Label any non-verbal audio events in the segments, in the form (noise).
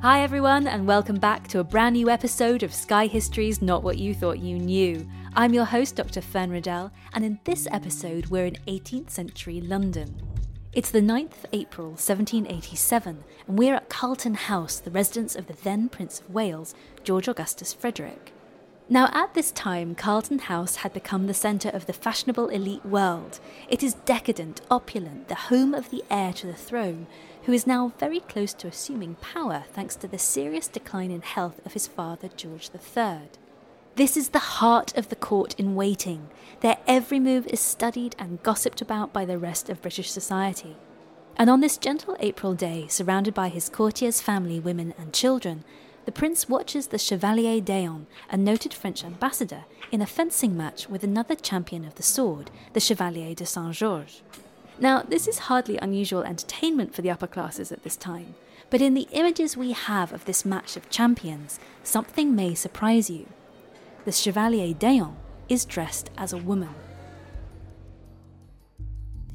Hi, everyone, and welcome back to a brand new episode of Sky History's Not What You Thought You Knew. I'm your host, Dr. Fern Riddell, and in this episode, we're in 18th century London. It's the 9th of April 1787, and we're at Carlton House, the residence of the then Prince of Wales, George Augustus Frederick. Now, at this time, Carlton House had become the centre of the fashionable elite world. It is decadent, opulent, the home of the heir to the throne, who is now very close to assuming power thanks to the serious decline in health of his father George III. This is the heart of the court in waiting. Their every move is studied and gossiped about by the rest of British society. And on this gentle April day, surrounded by his courtiers, family, women, and children, the prince watches the Chevalier d'Eon, a noted French ambassador, in a fencing match with another champion of the sword, the Chevalier de Saint Georges. Now, this is hardly unusual entertainment for the upper classes at this time, but in the images we have of this match of champions, something may surprise you. The Chevalier d'Eon is dressed as a woman.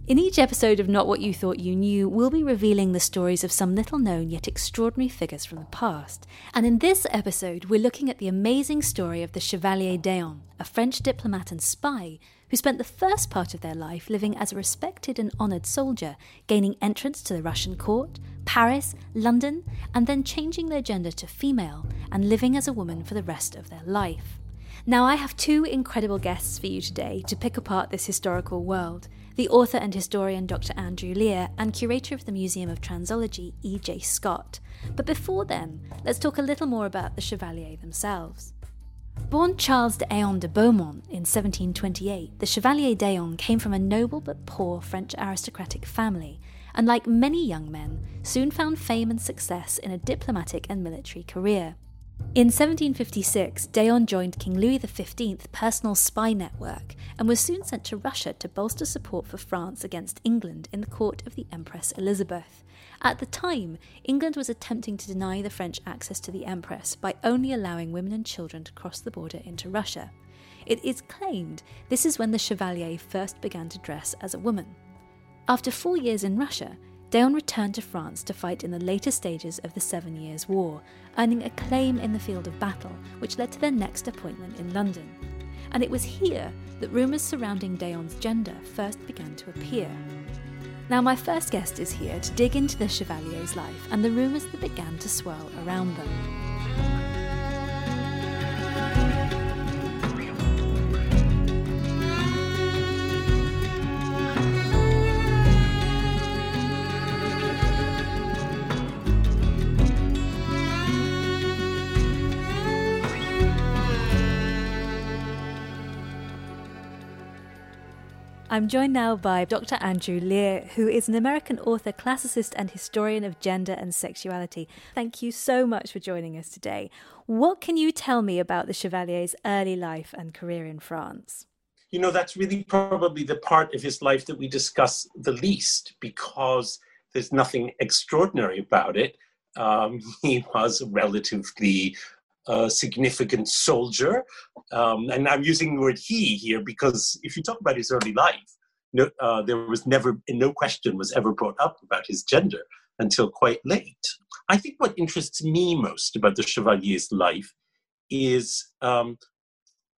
In each episode of Not What You Thought You Knew, we'll be revealing the stories of some little known yet extraordinary figures from the past. And in this episode, we're looking at the amazing story of the Chevalier d'Eon, a French diplomat and spy who spent the first part of their life living as a respected and honoured soldier, gaining entrance to the Russian court, Paris, London, and then changing their gender to female and living as a woman for the rest of their life. Now, I have two incredible guests for you today to pick apart this historical world the author and historian Dr. Andrew Lear and curator of the Museum of Transology E.J. Scott. But before then, let's talk a little more about the Chevalier themselves. Born Charles d'Eon de Beaumont in 1728, the Chevalier d'Eon came from a noble but poor French aristocratic family, and like many young men, soon found fame and success in a diplomatic and military career. In 1756, d'Eon joined King Louis XV's personal spy network and was soon sent to Russia to bolster support for France against England in the court of the Empress Elizabeth. At the time, England was attempting to deny the French access to the Empress by only allowing women and children to cross the border into Russia. It is claimed this is when the Chevalier first began to dress as a woman. After four years in Russia, d'Eon returned to France to fight in the later stages of the Seven Years' War, earning acclaim in the field of battle, which led to their next appointment in London. And it was here that rumours surrounding d'Eon's gender first began to appear. Now, my first guest is here to dig into the Chevalier's life and the rumours that began to swirl around them. I'm joined now by Dr. Andrew Lear, who is an American author, classicist, and historian of gender and sexuality. Thank you so much for joining us today. What can you tell me about the Chevalier's early life and career in France? You know, that's really probably the part of his life that we discuss the least because there's nothing extraordinary about it. Um, (laughs) he was a relatively a significant soldier. Um, and I'm using the word he here because if you talk about his early life, no, uh, there was never, no question was ever brought up about his gender until quite late. I think what interests me most about the Chevalier's life is um,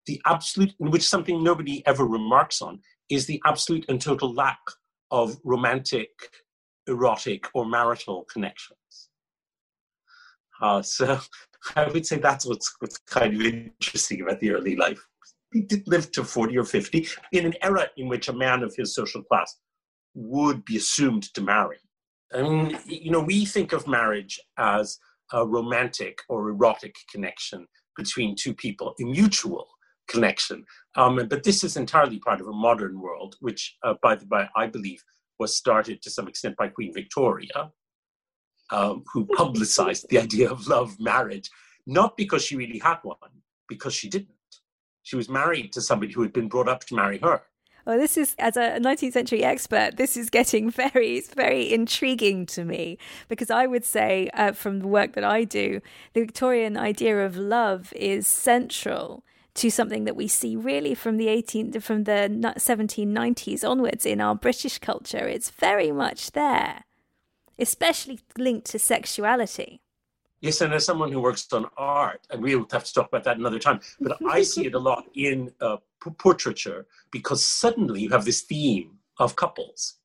the absolute, which something nobody ever remarks on, is the absolute and total lack of romantic erotic or marital connections. Uh, so (laughs) I would say that's what's, what's kind of interesting about the early life. He did live to 40 or 50 in an era in which a man of his social class would be assumed to marry. I mean, you know, we think of marriage as a romantic or erotic connection between two people, a mutual connection. Um, but this is entirely part of a modern world, which, uh, by the by, I believe was started to some extent by Queen Victoria, um, who publicized the idea of love marriage, not because she really had one, because she didn't. She was married to somebody who had been brought up to marry her. Well, this is, as a 19th century expert, this is getting (laughs) very, very intriguing to me because I would say, uh, from the work that I do, the Victorian idea of love is central to something that we see really from the 18 from the 1790s onwards in our British culture. It's very much there, especially linked to sexuality. Yes, and as someone who works on art, and we'll have to talk about that another time, but I see it a lot in uh, portraiture because suddenly you have this theme of couples.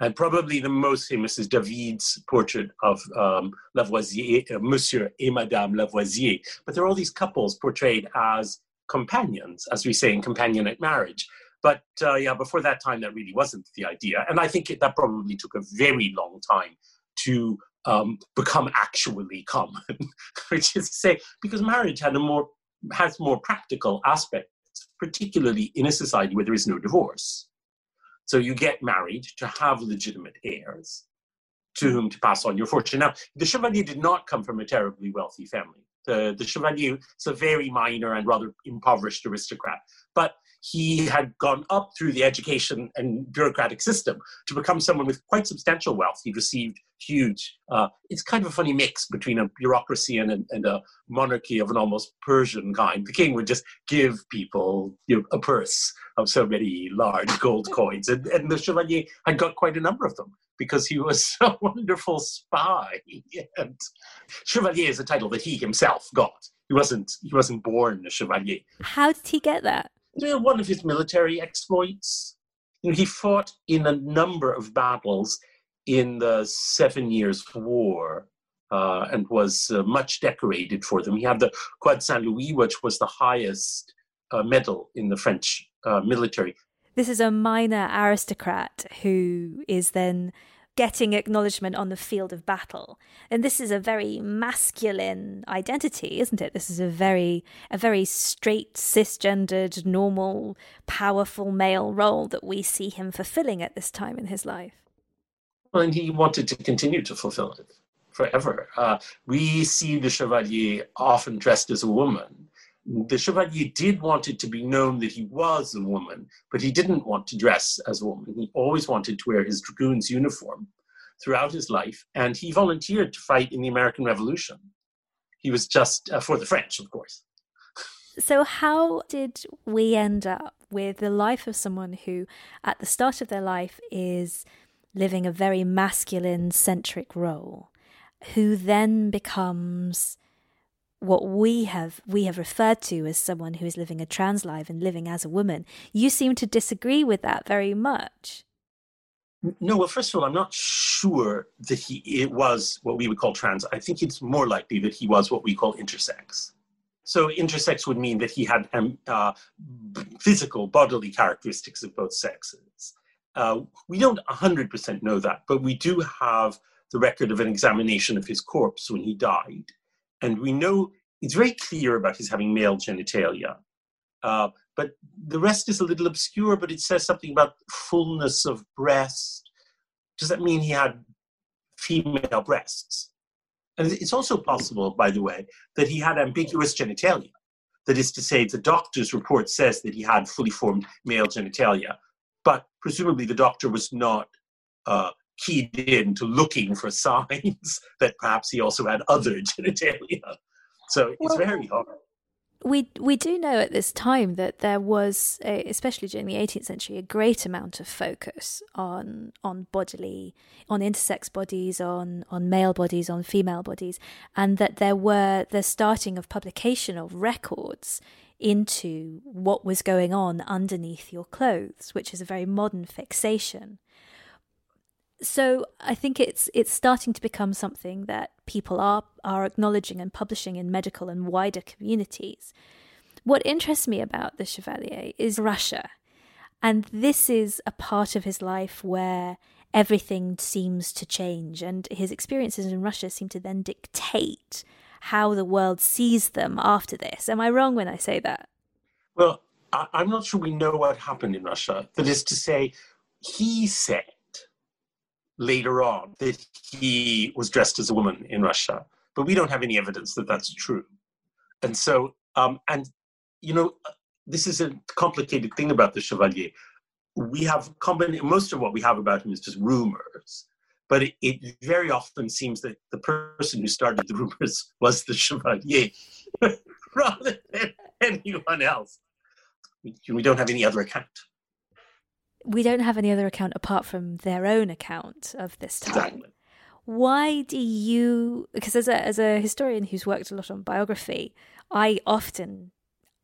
And probably the most famous is David's portrait of um, Lavoisier, uh, Monsieur et Madame Lavoisier. But there are all these couples portrayed as companions, as we say in companionate marriage. But uh, yeah, before that time, that really wasn't the idea. And I think it, that probably took a very long time to um, become actually common, (laughs) which is to say, because marriage had a more has more practical aspects, particularly in a society where there is no divorce. So you get married to have legitimate heirs to whom to pass on your fortune. Now, the Chevalier did not come from a terribly wealthy family. The, the Chevalier is a very minor and rather impoverished aristocrat. But he had gone up through the education and bureaucratic system to become someone with quite substantial wealth. He received huge, uh, it's kind of a funny mix between a bureaucracy and, and, and, a monarchy of an almost Persian kind. The king would just give people you know, a purse of so many large gold (laughs) coins, and, and the Chevalier had got quite a number of them because he was (laughs) a wonderful spy. And Chevalier is a title that he himself got. He wasn't he wasn't born a chevalier. How did he get that? One of his military exploits. You know, he fought in a number of battles in the Seven Years' War uh, and was uh, much decorated for them. He had the Croix de Saint Louis, which was the highest uh, medal in the French uh, military. This is a minor aristocrat who is then getting acknowledgement on the field of battle. And this is a very masculine identity, isn't it? This is a very a very straight, cisgendered, normal, powerful male role that we see him fulfilling at this time in his life. And he wanted to continue to fulfill it forever. Uh, we see the Chevalier often dressed as a woman the Chevalier did want it to be known that he was a woman, but he didn't want to dress as a woman. He always wanted to wear his dragoon's uniform throughout his life, and he volunteered to fight in the American Revolution. He was just uh, for the French, of course. So, how did we end up with the life of someone who, at the start of their life, is living a very masculine centric role, who then becomes what we have we have referred to as someone who is living a trans life and living as a woman. You seem to disagree with that very much. No, well, first of all, I'm not sure that he it was what we would call trans. I think it's more likely that he was what we call intersex. So intersex would mean that he had um, uh, physical, bodily characteristics of both sexes. Uh, we don't 100% know that, but we do have the record of an examination of his corpse when he died and we know it's very clear about his having male genitalia. Uh, but the rest is a little obscure, but it says something about fullness of breast. Does that mean he had female breasts? And it's also possible, by the way, that he had ambiguous genitalia. That is to say, the doctor's report says that he had fully formed male genitalia, but presumably the doctor was not uh, keyed in to looking for signs (laughs) that perhaps he also had other (laughs) genitalia. So it's well, very hard. We we do know at this time that there was, a, especially during the 18th century, a great amount of focus on on bodily, on intersex bodies, on on male bodies, on female bodies, and that there were the starting of publication of records into what was going on underneath your clothes, which is a very modern fixation So I think it's it's starting to become something that people are are acknowledging and publishing in medical and wider communities. What interests me about the Chevalier is Russia. And this is a part of his life where everything seems to change, and his experiences in Russia seem to then dictate how the world sees them after this. Am I wrong when I say that? Well, I'm not sure we know what happened in Russia. That is to say, he said later on that he was dressed as a woman in Russia, but we don't have any evidence that that's true. And so, um, and you know, this is a complicated thing about the Chevalier. We have common, most of what we have about him is just rumors, but it, it very often seems that the person who started the (laughs) rumors was the Chevalier (laughs) rather than anyone else. We, we don't have any other account. We don't have any other account apart from their own account of this time. Exactly. Why do you? Because as a as a historian who's worked a lot on biography, I often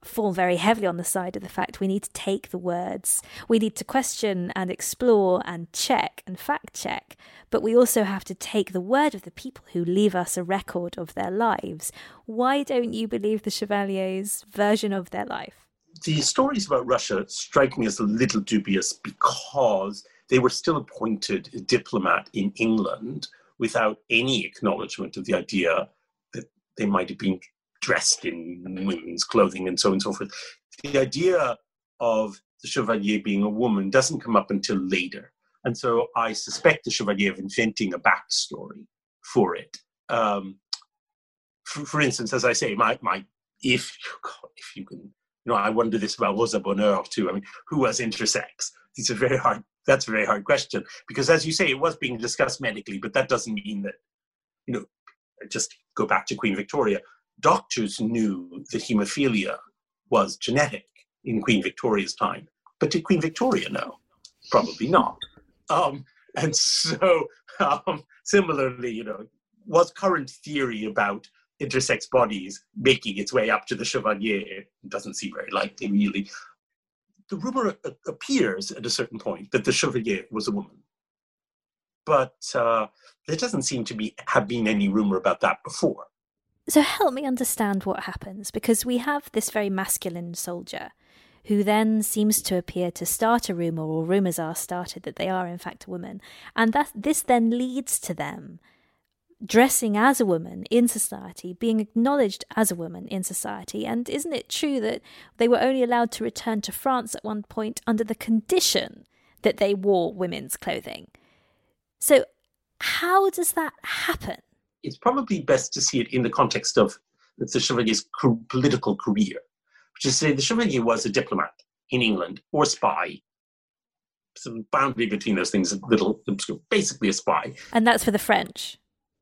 fall very heavily on the side of the fact we need to take the words, we need to question and explore and check and fact check, but we also have to take the word of the people who leave us a record of their lives. Why don't you believe the Chevalier's version of their life? The stories about Russia strike me as a little dubious because they were still appointed a diplomat in England without any acknowledgement of the idea that they might have been dressed in women's clothing and so on and so forth. The idea of the Chevalier being a woman doesn't come up until later. And so I suspect the Chevalier of inventing a backstory for it. Um, for, for, instance, as I say, my, my if, if you can, you know, I wonder this about Rosa Bonheur too. I mean, who was intersex? It's a very hard, that's a very hard question because as you say, it was being discussed medically, but that doesn't mean that, you know, just go back to Queen Victoria doctors knew that hemophilia was genetic in Queen Victoria's time. But did Queen Victoria know? Probably not. Um, and so, (laughs) um, similarly, you know, was current theory about intersex bodies making its way up to the Chevalier? It doesn't seem very likely, really. The rumor appears at a certain point that the Chevalier was a woman. But uh, there doesn't seem to be have been any rumor about that before. So help me understand what happens, because we have this very masculine soldier who then seems to appear to start a rumour, or rumours are started that they are in fact a woman, and that this then leads to them dressing as a woman in society, being acknowledged as a woman in society. And isn't it true that they were only allowed to return to France at one point under the condition that they wore women's clothing? So, how does that happen? it's probably best to see it in the context of the Chevalier's political career, which is to say the Chevalier was a diplomat in England or spy. Some boundary between those things a little obscure. Basically, a spy. And that's for the French.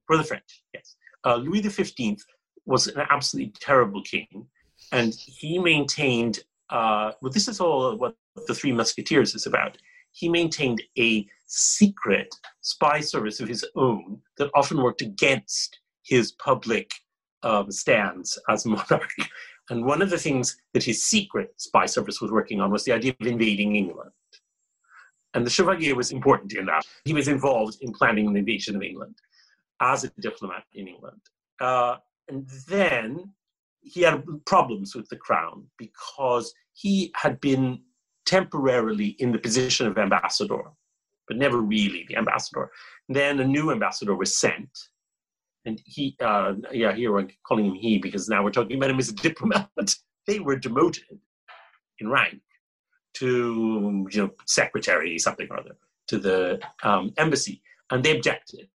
For the French, yes. Uh, Louis XV was an absolutely terrible king, and he maintained. Uh, well, this is all what the Three Musketeers is about. He maintained a secret spy service of his own that often worked against his public um, stands as monarch. (laughs) And one of the things that his secret spy service was working on was the idea of invading England. And the Chevalier was important in that. He was involved in planning the invasion of England as a diplomat in England. Uh, and then he had problems with the crown because he had been temporarily in the position of ambassador but never really the ambassador. then a new ambassador was sent, and he, uh, yeah, here we're calling him he because now we're talking about him as a diplomat. (laughs) they were demoted in rank to, you know, secretary something or other to the um, embassy, and they objected.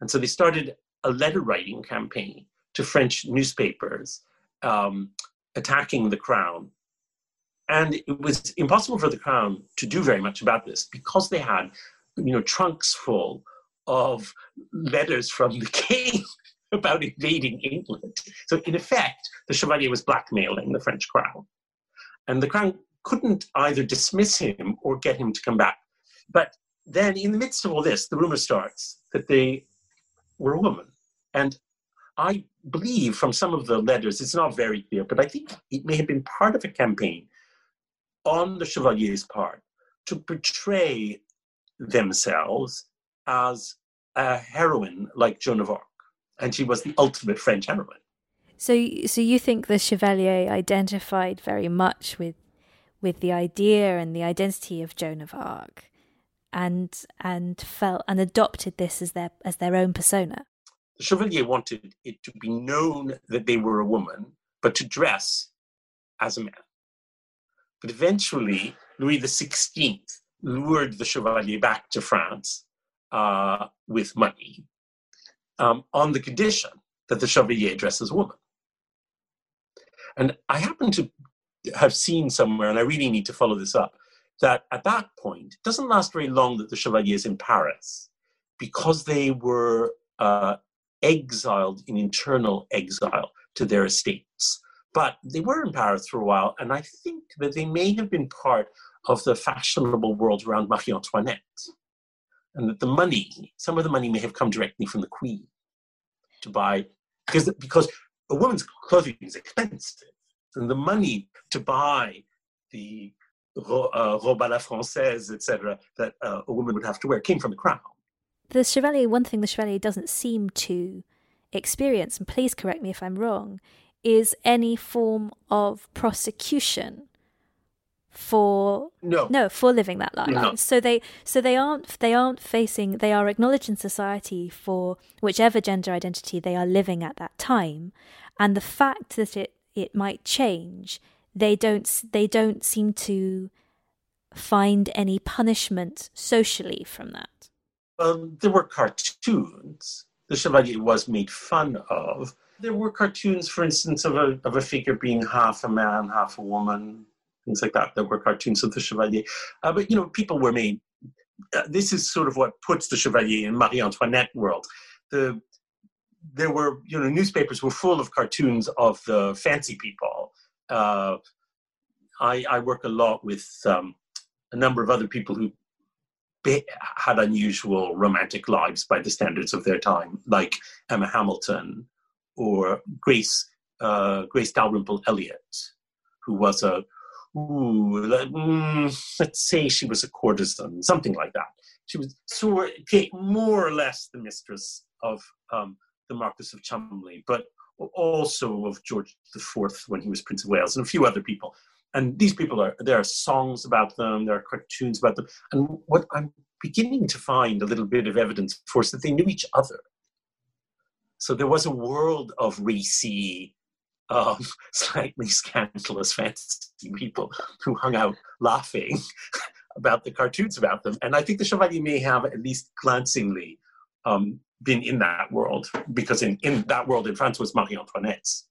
And so they started a letter writing campaign to French newspapers um, attacking the crown and it was impossible for the crown to do very much about this because they had, you know, trunks full of letters from the (laughs) king about invading England. So in effect, the Chevalier was blackmailing the French crown. And the crown couldn't either dismiss him or get him to come back. But then in the midst of all this, the rumor starts that they were a woman. And I believe from some of the letters, it's not very clear, but I think it may have been part of a campaign on the Chevalier's part to portray themselves as a heroine like Joan of Arc, and she was the ultimate French heroine. So, so you think the Chevalier identified very much with with the idea and the identity of Joan of Arc, and and felt and adopted this as their as their own persona. The Chevalier wanted it to be known that they were a woman, but to dress as a man. But eventually, Louis XVI lured the Chevalier back to France uh, with money um, on the condition that the Chevalier dress as a woman. And I happen to have seen somewhere, and I really need to follow this up, that at that point, it doesn't last very long that the Chevaliers in Paris because they were uh, exiled in internal exile to their estates. But they were in Paris for a while, and I think that they may have been part of the fashionable world around Marie Antoinette. And that the money, some of the money may have come directly from the Queen to buy, because, because a woman's clothing is expensive. And the money to buy the uh, robe à la française, etc., that uh, a woman would have to wear came from the crown. The Chevalier, one thing the Chevalier doesn't seem to experience, and please correct me if I'm wrong, is any form of prosecution for no no for living that life no. so they so they aren't they aren't facing they are acknowledged in society for whichever gender identity they are living at that time and the fact that it it might change they don't they don't seem to find any punishment socially from that um, there were cartoons the chevalier was made fun of there were cartoons for instance of a, of a figure being half a man half a woman things like that. There were cartoons of the Chevalier. Uh, but, you know, people were made. Uh, this is sort of what puts the Chevalier in Marie Antoinette world. The, there were, you know, newspapers were full of cartoons of the fancy people. Uh, I, I, work a lot with um, a number of other people who had unusual romantic lives by the standards of their time, like Emma Hamilton or Grace uh, Grace Dalrymple Elliott, who was a ooh, mm, let's say she was a courtesan, something like that. She was sort more or less the mistress of um, the Marquis of Cholmondeley, but also of George IV when he was Prince of Wales, and a few other people. And these people are there are songs about them, there are cartoons about them, and what I'm beginning to find a little bit of evidence for is that they knew each other. So there was a world of racy um, (laughs) slightly scandalous fantasy people who hung out laughing (laughs) about the cartoons about them. And I think the Chevalier may have, at least glancingly, um, been in that world, because in, in that world in France was Marie Antoinette's.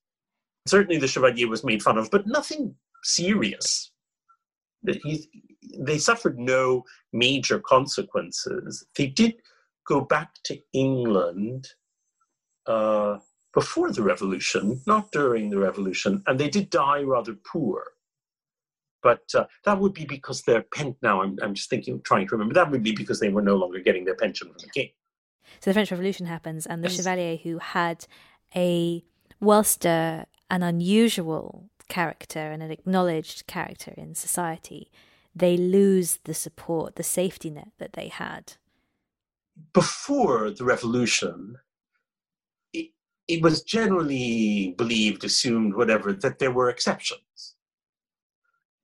Certainly the Chevalier was made fun of, but nothing serious. He, they suffered no major consequences. They did go back to England uh, before the revolution, not during the revolution, and they did die rather poor. But uh, that would be because their pen. Now I'm, I'm just thinking, trying to remember. That would be because they were no longer getting their pension from the king. So the French Revolution happens, and the yes. Chevalier, who had a whilst uh, an unusual character and an acknowledged character in society, they lose the support, the safety net that they had. Before the revolution, it was generally believed, assumed, whatever, that there were exceptions.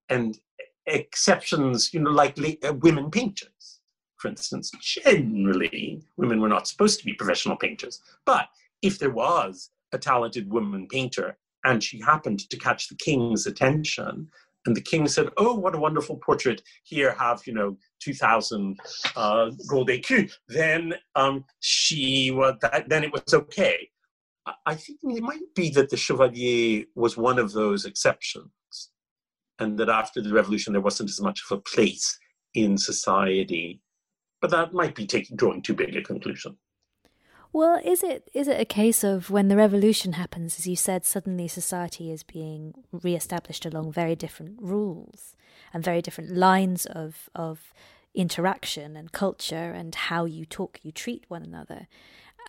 And exceptions, you know, like uh, women painters, for instance. Generally, women were not supposed to be professional painters. But if there was a talented woman painter and she happened to catch the king's attention, and the king said, "Oh, what a wonderful portrait! Here, have you know, two thousand uh, gold écus." Then um, she was that. Then it was okay. I think it might be that the Chevalier was one of those exceptions, and that after the revolution there wasn't as much of a place in society. But that might be taking drawing too big a conclusion. Well, is it is it a case of when the revolution happens, as you said, suddenly society is being re-established along very different rules and very different lines of of interaction and culture and how you talk, you treat one another,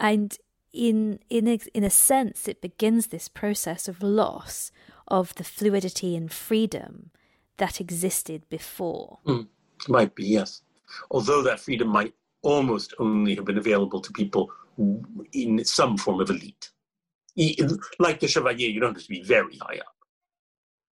and in in a, in a sense, it begins this process of loss of the fluidity and freedom that existed before. Mm, might be yes. Although that freedom might almost only have been available to people in some form of elite. Like the Chevalier, you don't have to be very high up.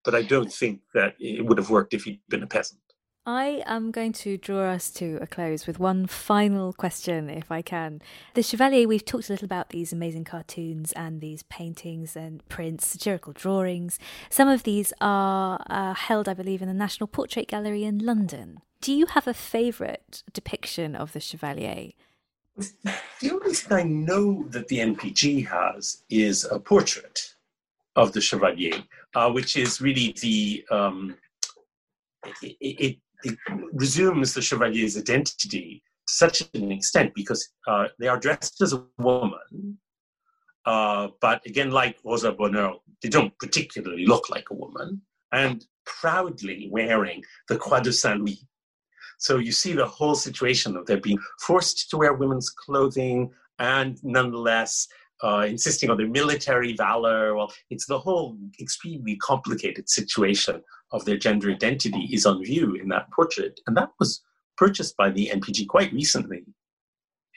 But I don't think that it would have worked if he'd been a peasant. I am going to draw us to a close with one final question, if I can. The Chevalier, we've talked a little about these amazing cartoons and these paintings and prints, satirical drawings. Some of these are uh, held, I believe, in the National Portrait Gallery in London. Do you have a favourite depiction of the Chevalier? (laughs) The only thing I know that the NPG has is a portrait of the Chevalier, uh, which is really the. Um, it, it, it resumes the Chevalier's identity to such an extent because uh, they are dressed as a woman, uh, but again, like Rosa Bonheur, they don't particularly look like a woman, and proudly wearing the Croix de Saint Louis. So you see the whole situation of them being forced to wear women's clothing and nonetheless uh, insisting on their military valor. Well, it's the whole extremely complicated situation of their gender identity is on view in that portrait. And that was purchased by the NPG quite recently.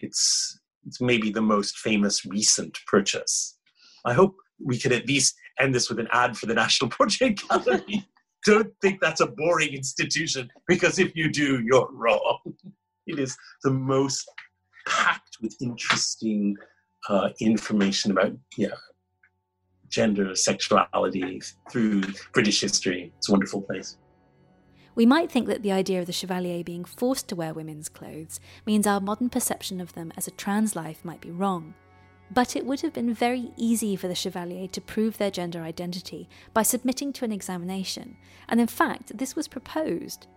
It's, it's maybe the most famous recent purchase. I hope we could at least end this with an ad for the National (laughs) Portrait Gallery. Don't think that's a boring institution because if you do, you're wrong. It is the most packed with interesting uh, information about yeah, gender, sexuality through British history. It's a wonderful place. We might think that the idea of the Chevalier being forced to wear women's clothes means our modern perception of them as a trans life might be wrong. But it would have been very easy for the Chevalier to prove their gender identity by submitting to an examination, and in fact, this was proposed.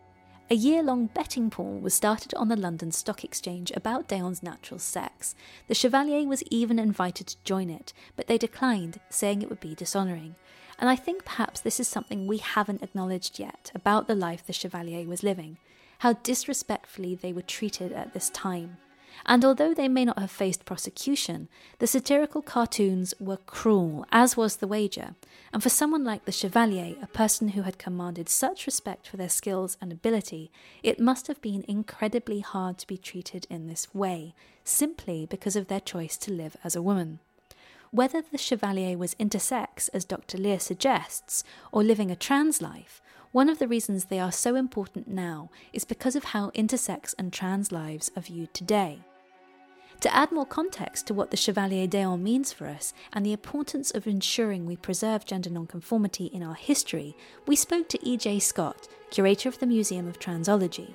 A year long betting pool was started on the London Stock Exchange about D'Eon's natural sex. The Chevalier was even invited to join it, but they declined, saying it would be dishonouring. And I think perhaps this is something we haven't acknowledged yet about the life the Chevalier was living, how disrespectfully they were treated at this time. And although they may not have faced prosecution, the satirical cartoons were cruel, as was the wager. And for someone like the Chevalier, a person who had commanded such respect for their skills and ability, it must have been incredibly hard to be treated in this way, simply because of their choice to live as a woman. Whether the Chevalier was intersex, as Dr. Lear suggests, or living a trans life, one of the reasons they are so important now is because of how intersex and trans lives are viewed today. To add more context to what the Chevalier d'Eon means for us and the importance of ensuring we preserve gender nonconformity in our history, we spoke to E.J. Scott, curator of the Museum of Transology.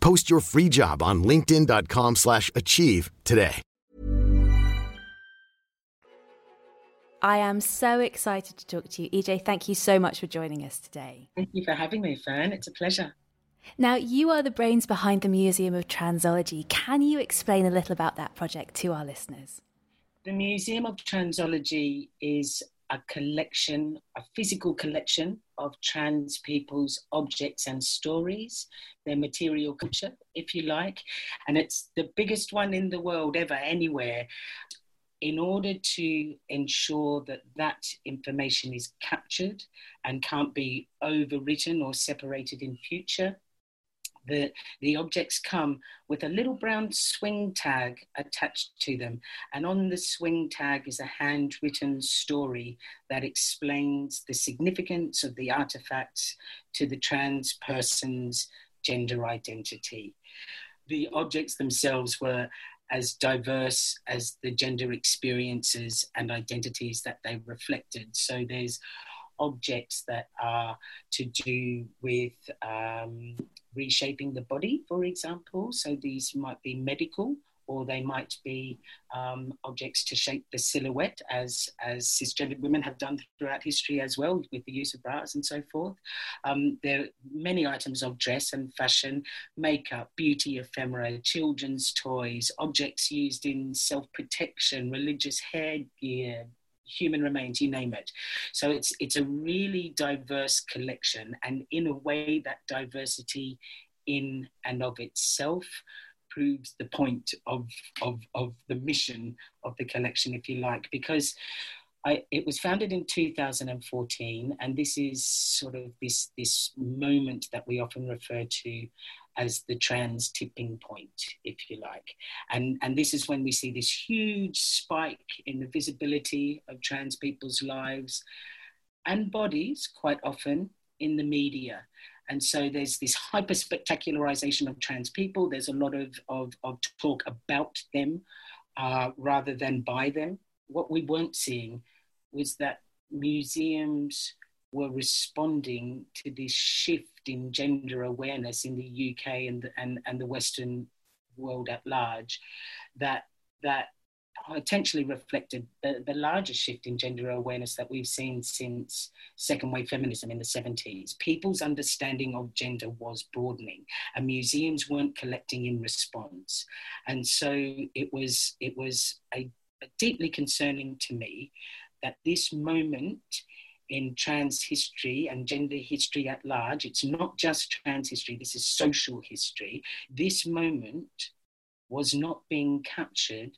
Post your free job on linkedin.com/achieve slash achieve today. I am so excited to talk to you. EJ, thank you so much for joining us today. Thank you for having me, Fern. It's a pleasure. Now, you are the brains behind the Museum of Transology. Can you explain a little about that project to our listeners? The Museum of Transology is a collection, a physical collection of trans people's objects and stories, their material culture, if you like. And it's the biggest one in the world ever, anywhere. In order to ensure that that information is captured and can't be overwritten or separated in future, the, the objects come with a little brown swing tag attached to them. And on the swing tag is a handwritten story that explains the significance of the artifacts to the trans person's gender identity. The objects themselves were as diverse as the gender experiences and identities that they reflected. So there's objects that are to do with um, reshaping the body, for example. So these might be medical or they might be um, objects to shape the silhouette, as, as cisgendered women have done throughout history as well, with the use of bras and so forth. Um, there are many items of dress and fashion, makeup, beauty ephemera, children's toys, objects used in self protection, religious headgear, human remains, you name it. So it's it's a really diverse collection, and in a way, that diversity in and of itself proves the point of of of the mission of the collection, if you like, because. I, it was founded in 2014, and this is sort of this this moment that we often refer to as the trans tipping point, if you like. And, and this is when we see this huge spike in the visibility of trans people's lives and bodies, quite often, in the media. And so there's this hyper spectacularization of trans people. There's a lot of, of, of talk about them uh, rather than by them. What we weren't seeing was that museums were responding to this shift in gender awareness in the UK and the, and, and the Western world at large, that that potentially reflected the, the larger shift in gender awareness that we've seen since second wave feminism in the 70s. People's understanding of gender was broadening, and museums weren't collecting in response. And so it was it was a, a deeply concerning to me that this moment in trans history and gender history at large, it's not just trans history, this is social history. This moment was not being captured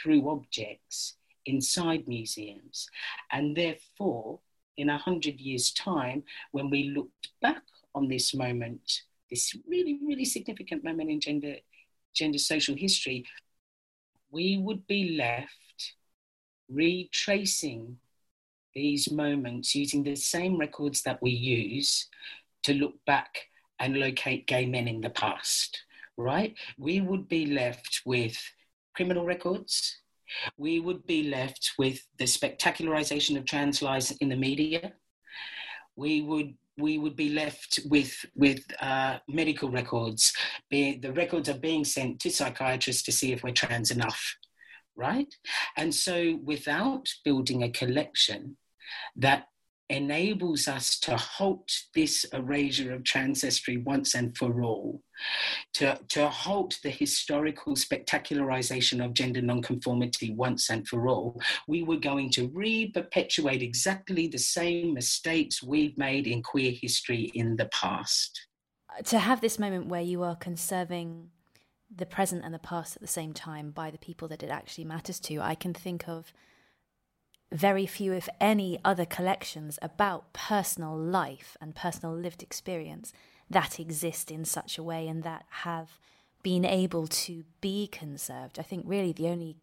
through objects inside museums. And therefore, in a hundred years' time, when we looked back on this moment, this really, really significant moment in gender, gender social history, we would be left retracing these moments using the same records that we use to look back and locate gay men in the past, right? We would be left with criminal records. We would be left with the spectacularization of trans lives in the media. We would we would be left with with uh, medical records. The records are being sent to psychiatrists to see if we're trans enough, right? And so, without building a collection that enables us to halt this erasure of ancestry once and for all, to, to halt the historical spectacularization of gender nonconformity once and for all, we were going to re-perpetuate exactly the same mistakes we've made in queer history in the past. To have this moment where you are conserving the present and the past at the same time by the people that it actually matters to, I can think of very few, if any, other collections about personal life and personal lived experience that exist in such a way and that have been able to be conserved. I think really the only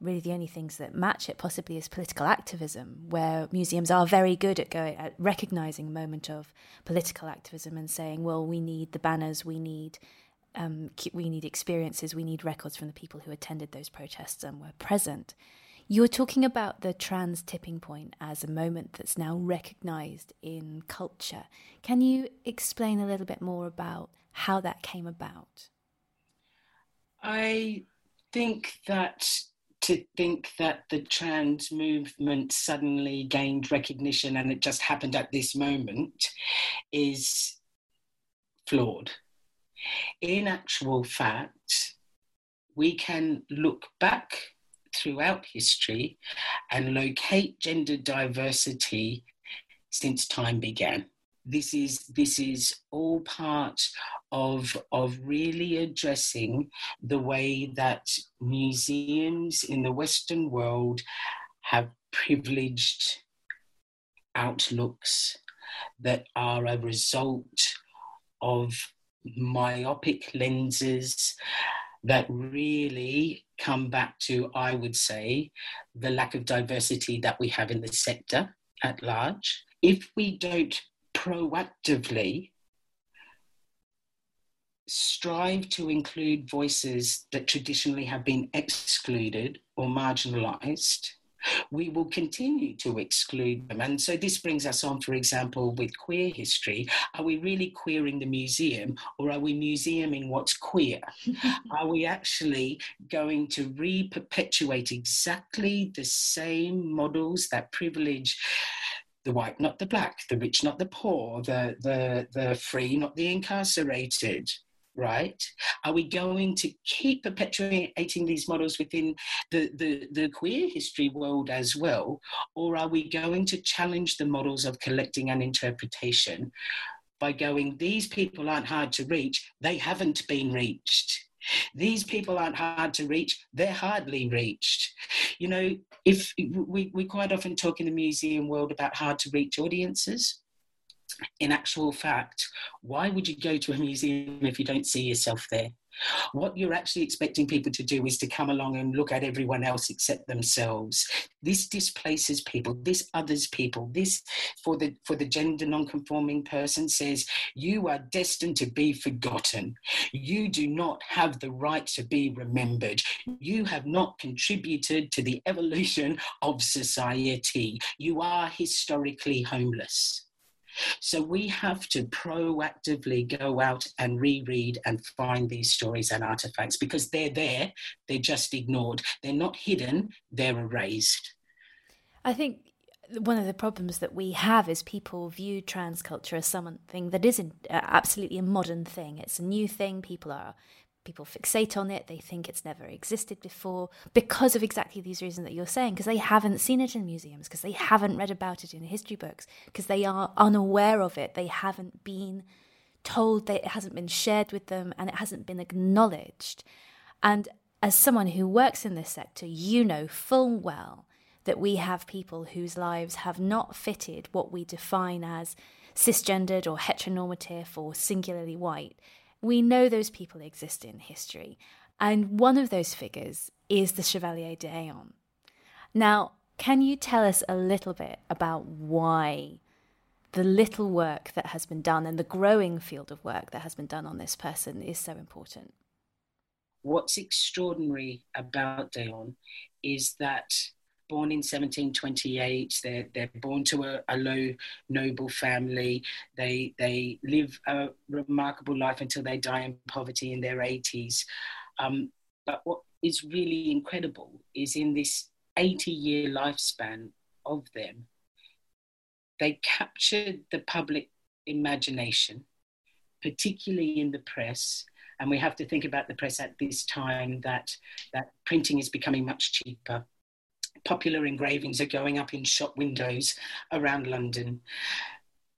really the only things that match it possibly is political activism, where museums are very good at going at recognizing a moment of political activism and saying, well, we need the banners, we need um, we need experiences, we need records from the people who attended those protests and were present. You're talking about the trans tipping point as a moment that's now recognized in culture. Can you explain a little bit more about how that came about? I think that to think that the trans movement suddenly gained recognition and it just happened at this moment is flawed. In actual fact, we can look back throughout history and locate gender diversity since time began. This is this is all part of of really addressing the way that museums in the Western world have privileged outlooks that are a result of myopic lenses that really come back to, I would say, the lack of diversity that we have in the sector at large. If we don't proactively strive to include voices that traditionally have been excluded or marginalized, we will continue to exclude them. And so this brings us on, for example, with queer history. Are we really queering the museum or are we museuming what's queer? (laughs) are we actually going to re perpetuate exactly the same models that privilege? the white, not the black, the rich, not the poor, the, the, the free, not the incarcerated, right? Are we going to keep perpetuating these models within the, the, the queer history world as well? Or are we going to challenge the models of collecting and interpretation by going, these people aren't hard to reach, they haven't been reached. These people aren't hard to reach, they're hardly reached. You know, if we, we quite often talk in the museum world about hard to reach audiences, in actual fact, why would you go to a museum if you don't see yourself there? What you're actually expecting people to do is to come along and look at everyone else except themselves. This displaces people. This others people. This, for the for the gender non-conforming person, says you are destined to be forgotten. You do not have the right to be remembered. You have not contributed to the evolution of society. You are historically homeless. So we have to proactively go out and reread and find these stories and artifacts because they're there, they're just ignored. They're not hidden, they're erased. I think one of the problems that we have is people view trans culture as something that isn't uh, absolutely a modern thing. It's a new thing. People are people fixate on it, they think it's never existed before because of exactly these reasons that you're saying, because they haven't seen it in museums, because they haven't read about it in history books, because they are unaware of it, they haven't been told that it hasn't been shared with them and it hasn't been acknowledged. And as someone who works in this sector, you know full well that we have people whose lives have not fitted what we define as cisgendered or heteronormative or singularly white we know those people exist in history, and one of those figures is the Chevalier d'Eon. Now, can you tell us a little bit about why the little work that has been done and the growing field of work that has been done on this person is so important? What's extraordinary about D'Eon is that born in 1728. They're, they're born to a, a, low noble family. They, they live a remarkable life until they die in poverty in their 80s. Um, but what is really incredible is in this 80 year lifespan of them, they captured the public imagination, particularly in the press. And we have to think about the press at this time that, that printing is becoming much cheaper popular engravings are going up in shop windows around London.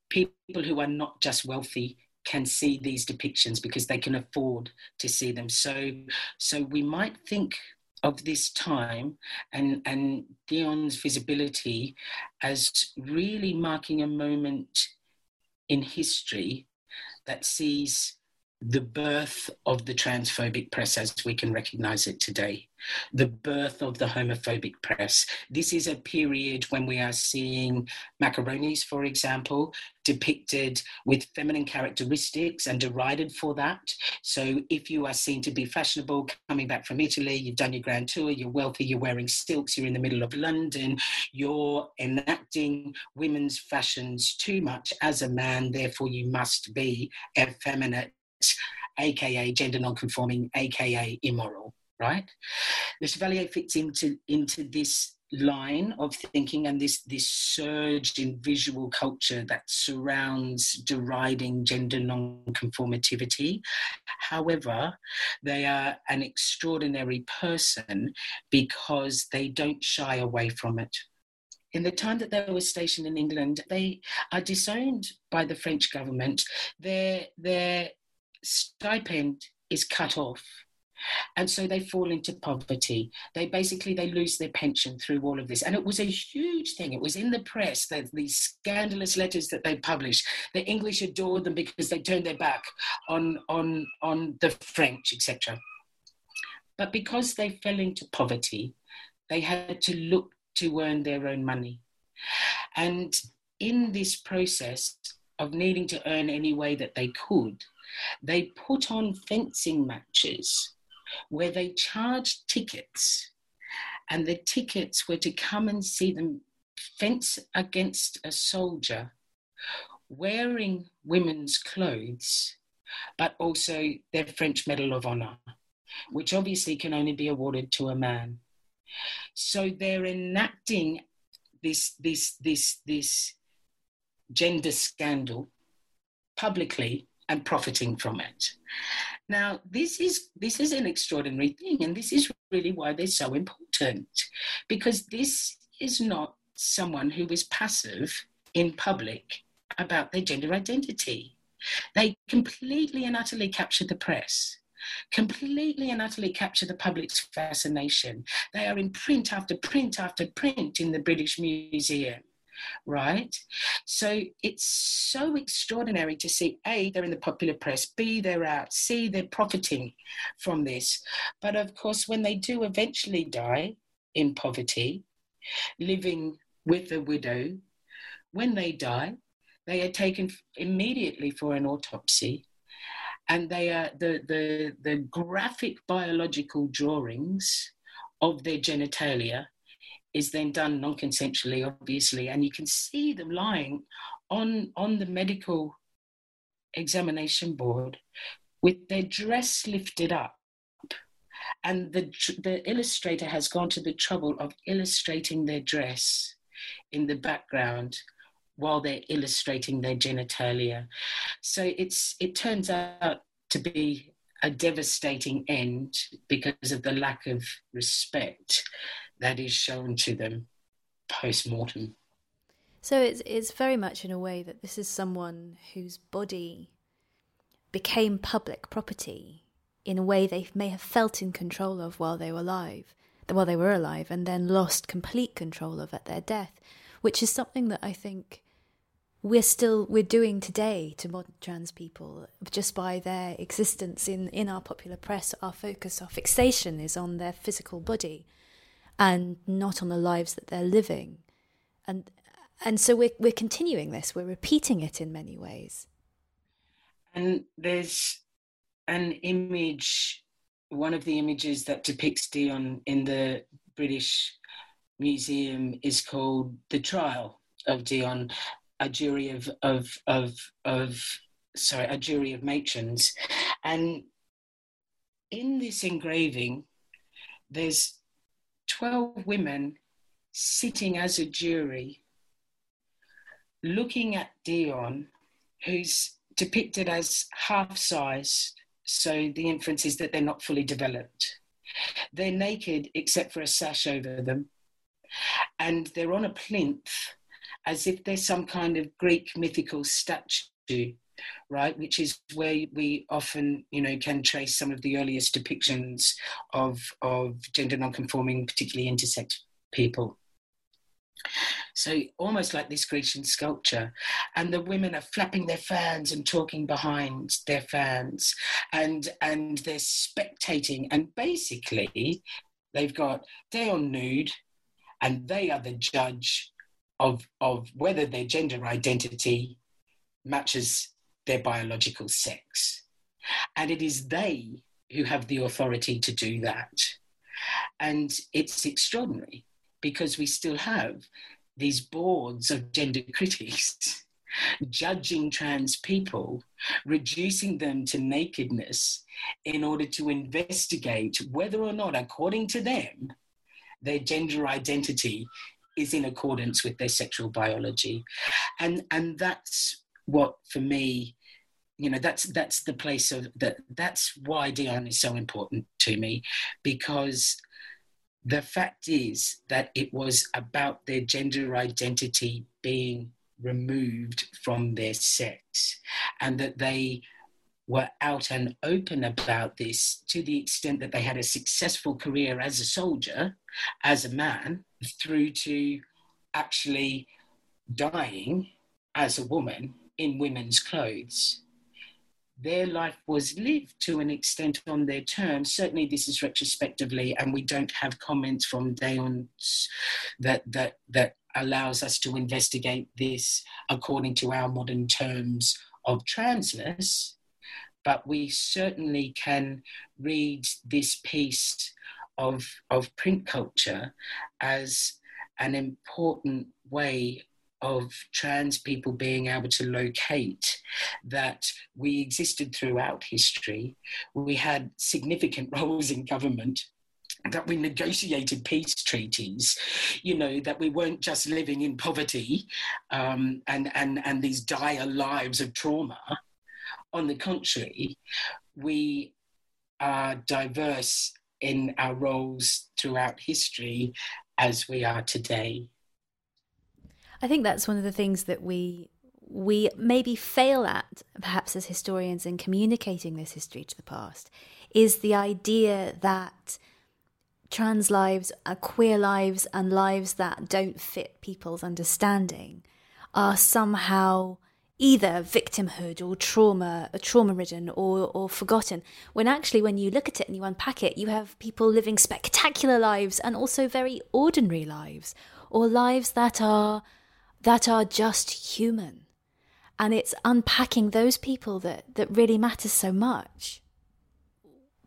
People who are not just wealthy can see these depictions because they can afford to see them. So, so we might think of this time and, and D'Eon's visibility as really marking a moment in history that sees the birth of the transphobic press as we can recognize it today, the birth of the homophobic press. This is a period when we are seeing macaronis, for example, depicted with feminine characteristics and derided for that. So if you are seen to be fashionable coming back from Italy, you've done your grand tour, you're wealthy, you're wearing silks, you're in the middle of London, you're enacting women's fashions too much as a man, therefore you must be effeminate aka gender non-conforming, aka immoral, right? the Chevalier fits into into this line of thinking and this this surge in visual culture that surrounds deriding gender non-conformativity however they are an extraordinary person because they don't shy away from it in the time that they were stationed in England, they are disowned by the French government. Their, their stipend is cut off. And so they fall into poverty. They basically they lose their pension through all of this. And it was a huge thing. It was in the press that these scandalous letters that they published. The english adored them because they turned their back on on on the french etc but because they fell into poverty they had to look to earn their own money. And in this process of needing to earn any way that they could they put on fencing matches where they charged tickets, and the tickets were to come and see them fence against a soldier wearing women's clothes, but also their French Medal of Honor, which obviously can only be awarded to a man. So they're enacting this, this, this, this gender scandal publicly and profiting from it. Now, this is this is an extraordinary thing, and this is really why they're so important, because this is not someone who is passive in public about their gender identity. They completely and utterly capture the press completely and utterly capture the public's fascination. They are in print after print after print in the British Museum right? So it's so extraordinary to see A, they're in the popular press, B, they're out, C, they're profiting from this. But of course, when they do eventually die in poverty, living with a widow, when they die, they are taken immediately for an autopsy and they are the, the, the graphic biological drawings of their genitalia is then done non-consensually, obviously, and you can see them lying on on the medical examination board with their dress lifted up. And the the illustrator has gone to the trouble of illustrating their dress in the background while they're illustrating their genitalia. So it's it turns out to be a devastating end because of the lack of respect that is shown to them post mortem. So it's it's very much in a way that this is someone whose body became public property in a way they may have felt in control of while they were alive, while they were alive, and then lost complete control of at their death, which is something that I think we're still we're doing today to modern trans people just by their existence in in our popular press. Our focus, our fixation is on their physical body and not on the lives that they're living. And and so we're we're continuing this, we're repeating it in many ways. And there's an image, one of the images that depicts d'Eon in the British Museum is called The Trial of d'Eon, a jury of of of of sorry, a jury of matrons. And in this engraving, there's 12 women sitting as a jury looking at d'Eon, who's depicted as half sized. So the inference is that they're not fully developed. They're naked except for a sash over them. And they're on a plinth as if they're some kind of Greek mythical statue right? Which is where we often, you know, can trace some of the earliest depictions of of gender non-conforming, particularly intersex people. So almost like this Grecian sculpture, and the women are flapping their fans and talking behind their fans, and and they're spectating, and basically they've got they are nude, and they are the judge of of whether their gender identity matches their biological sex. And it is they who have the authority to do that. And it's extraordinary because we still have these boards of gender (laughs) critics judging trans people, reducing them to nakedness in order to investigate whether or not, according to them, their gender identity is in accordance with their sexual biology. And, and that's what, for me, you know that's that's the place of that that's why d'Eon is so important to me because the fact is that it was about their gender identity being removed from their sex and that they were out and open about this to the extent that they had a successful career as a soldier, as a man, through to actually dying as a woman in women's clothes their life was lived to an extent on their terms. Certainly, this is retrospectively, and we don't have comments from d'Eon's that that that allows us to investigate this according to our modern terms of transness. But we certainly can read this piece of, of print culture as an important way of trans people being able to locate that we existed throughout history. We had significant (laughs) roles in government that we negotiated peace treaties, you know, that we weren't just living in poverty um, and, and, and these dire lives of trauma. On the contrary, we are diverse in our roles throughout history as we are today. I think that's one of the things that we we maybe fail at, perhaps as historians, in communicating this history to the past, is the idea that trans lives, uh, queer lives, and lives that don't fit people's understanding are somehow either victimhood or trauma, uh, trauma ridden or, or forgotten. When actually, when you look at it and you unpack it, you have people living spectacular lives and also very ordinary lives, or lives that are that are just human. And it's unpacking those people that, that really matters so much.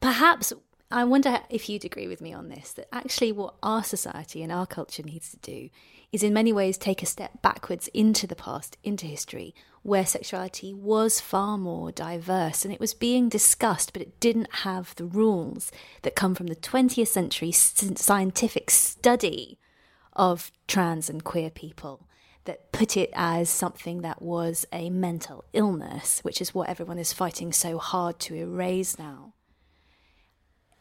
Perhaps, I wonder if you'd agree with me on this that actually what our society and our culture needs to do is in many ways take a step backwards into the past, into history, where sexuality was far more diverse and it was being discussed, but it didn't have the rules that come from the 20th century scientific study of trans and queer people that put it as something that was a mental illness, which is what everyone is fighting so hard to erase now.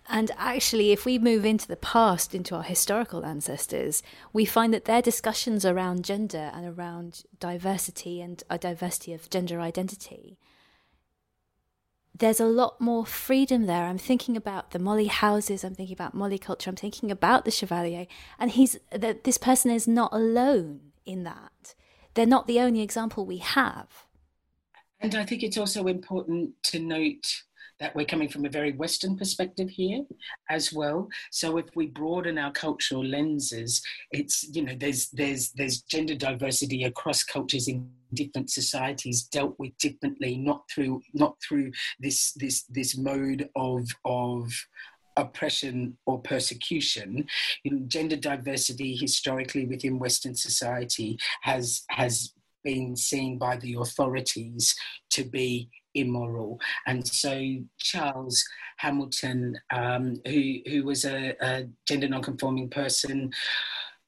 And actually, if we move into the past, into our historical ancestors, we find that their discussions around gender and around diversity and a diversity of gender identity, there's a lot more freedom there. I'm thinking about the Molly houses, I'm thinking about Molly culture, I'm thinking about the Chevalier, and he's that this person is not alone in that. They're not the only example we have. And I think it's also important to note that we're coming from a very Western perspective here as well. So if we broaden our cultural lenses, it's you know there's there's there's gender diversity across cultures in different societies dealt with differently, not through not through this this this mode of of oppression or persecution. You know, gender diversity historically within Western society has has been seen by the authorities to be immoral. And so Charles Hamilton, um, who who was a, a gender nonconforming person,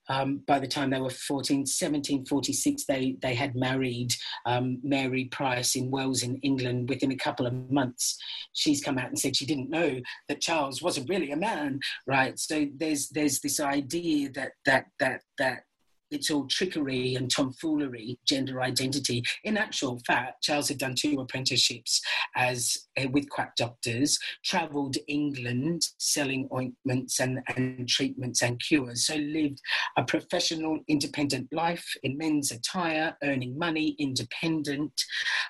um, by the time they were 14, 1746, they, they had married um, Mary Price in Wells in England within a couple of months. She's come out and said she didn't know that Charles wasn't really a man, right? So there's there's this idea that that that that it's all trickery and tomfoolery, gender identity. In actual fact, Charles had done two apprenticeships as uh, with quack doctors, travelled England selling ointments and, and treatments and cures. So lived a professional, independent life in men's attire, earning money, independent.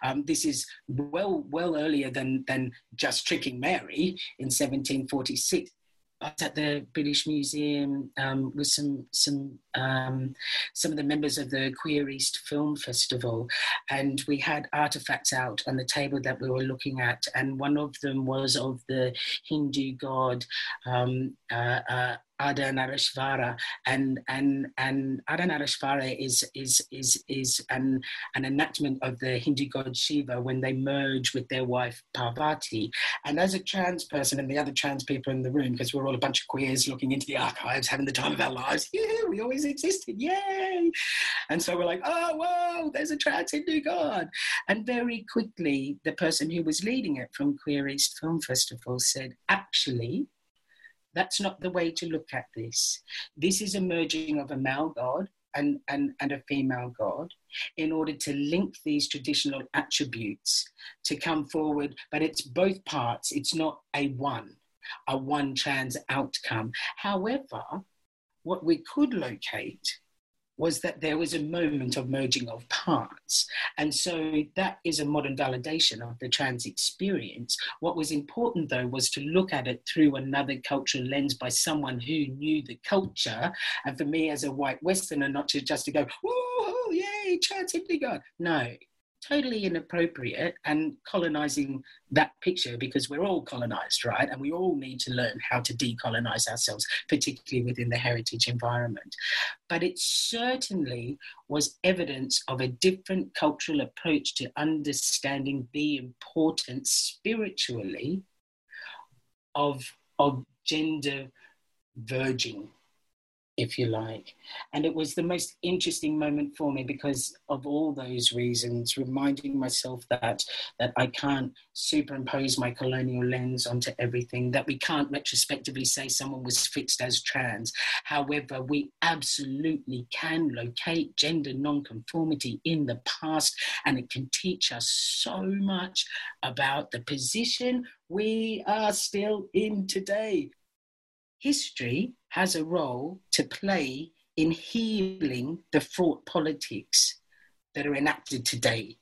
Um, this is well well earlier than than just tricking Mary in 1746. I was at the British Museum um, with some some um, some of the members of the Queer East Film Festival, and we had artifacts out on the table that we were looking at, and one of them was of the Hindu god um, uh, uh, Ardhanarishvara, and and and Ardhanarishvara is is is is an an enactment of the Hindu god Shiva when they merge with their wife Parvati. And as a trans person and the other trans people in the room, because we're all a bunch of queers looking into the archives, having the time of our lives, (laughs) yeah, we always existed, yay! And so we're like, oh whoa, there's a trans Hindu god. And very quickly, the person who was leading it from Queer East Film Festival said, actually that's not the way to look at this. This is a merging of a male god and, and, and a female god in order to link these traditional attributes to come forward, but it's both parts, it's not a one, a one trans outcome. However, what we could locate was that there was a moment of merging of parts. And so that is a modern validation of the trans experience. What was important, though, was to look at it through another cultural lens by someone who knew the culture. And for me, as a white Westerner, not to just to go, oh, yay, trans God. No, totally inappropriate and colonizing that picture because we're all colonized, right? And we all need to learn how to decolonize ourselves, particularly within the heritage environment. But it certainly was evidence of a different cultural approach to understanding the importance spiritually of, of gender verging if you like. And it was the most interesting moment for me because of all those reasons, reminding myself that that I can't superimpose my colonial lens onto everything, that we can't retrospectively say someone was fixed as trans. However, we absolutely can locate gender nonconformity in the past, and it can teach us so much about the position we are still in today history has a role to play in healing the fraught politics that are enacted today.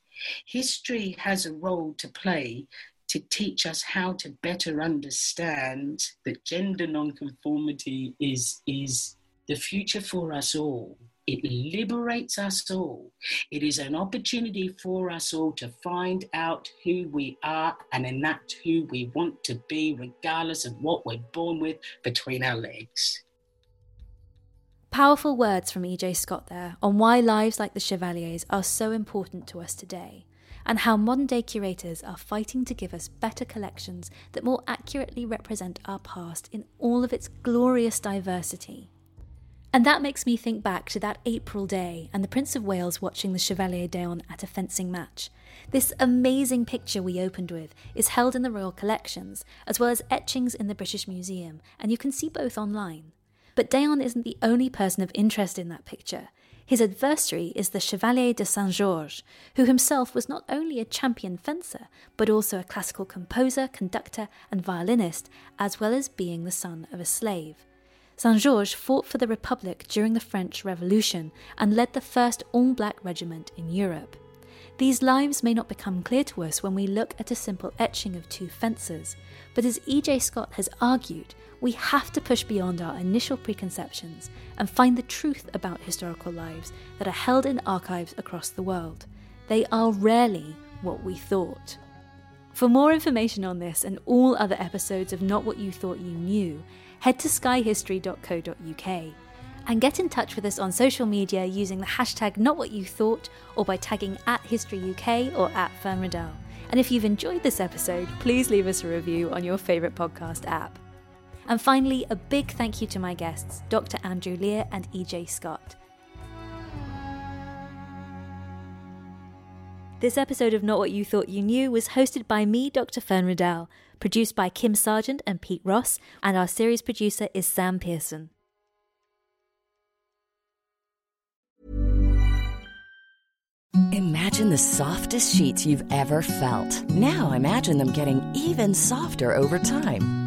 History has a role to play to teach us how to better understand that gender nonconformity is, is the future for us all. It liberates us all. It is an opportunity for us all to find out who we are and enact who we want to be, regardless of what we're born with between our legs. Powerful words from E.J. Scott there on why lives like the Chevaliers are so important to us today, and how modern day curators are fighting to give us better collections that more accurately represent our past in all of its glorious diversity. And that makes me think back to that April day and the Prince of Wales watching the Chevalier d'Eon at a fencing match. This amazing picture we opened with is held in the Royal Collections, as well as etchings in the British Museum, and you can see both online. But d'Eon isn't the only person of interest in that picture. His adversary is the Chevalier de Saint Georges, who himself was not only a champion fencer, but also a classical composer, conductor, and violinist, as well as being the son of a slave. Saint Georges fought for the Republic during the French Revolution and led the first all black regiment in Europe. These lives may not become clear to us when we look at a simple etching of two fences, but as E.J. Scott has argued, we have to push beyond our initial preconceptions and find the truth about historical lives that are held in archives across the world. They are rarely what we thought. For more information on this and all other episodes of Not What You Thought You Knew, head to skyhistory.co.uk and get in touch with us on social media using the hashtag NotWhatYouThought or by tagging at HistoryUK or at Fern Riddell. And if you've enjoyed this episode, please leave us a review on your favourite podcast app. And finally, a big thank you to my guests, Dr. Andrew Lear and EJ Scott. This episode of Not What You Thought You Knew was hosted by me, Dr. Fern Riddell produced by Kim Sargent and Pete Ross, and our series producer is Sam Pearson. Imagine the softest sheets you've ever felt. Now imagine them getting even softer over time.